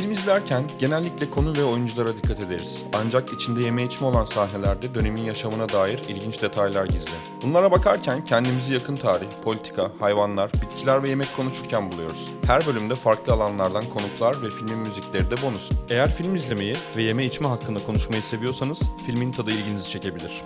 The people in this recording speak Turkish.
Film izlerken genellikle konu ve oyunculara dikkat ederiz. Ancak içinde yeme içme olan sahnelerde dönemin yaşamına dair ilginç detaylar gizli. Bunlara bakarken kendimizi yakın tarih, politika, hayvanlar, bitkiler ve yemek konuşurken buluyoruz. Her bölümde farklı alanlardan konuklar ve filmin müzikleri de bonus. Eğer film izlemeyi ve yeme içme hakkında konuşmayı seviyorsanız filmin tadı ilginizi çekebilir.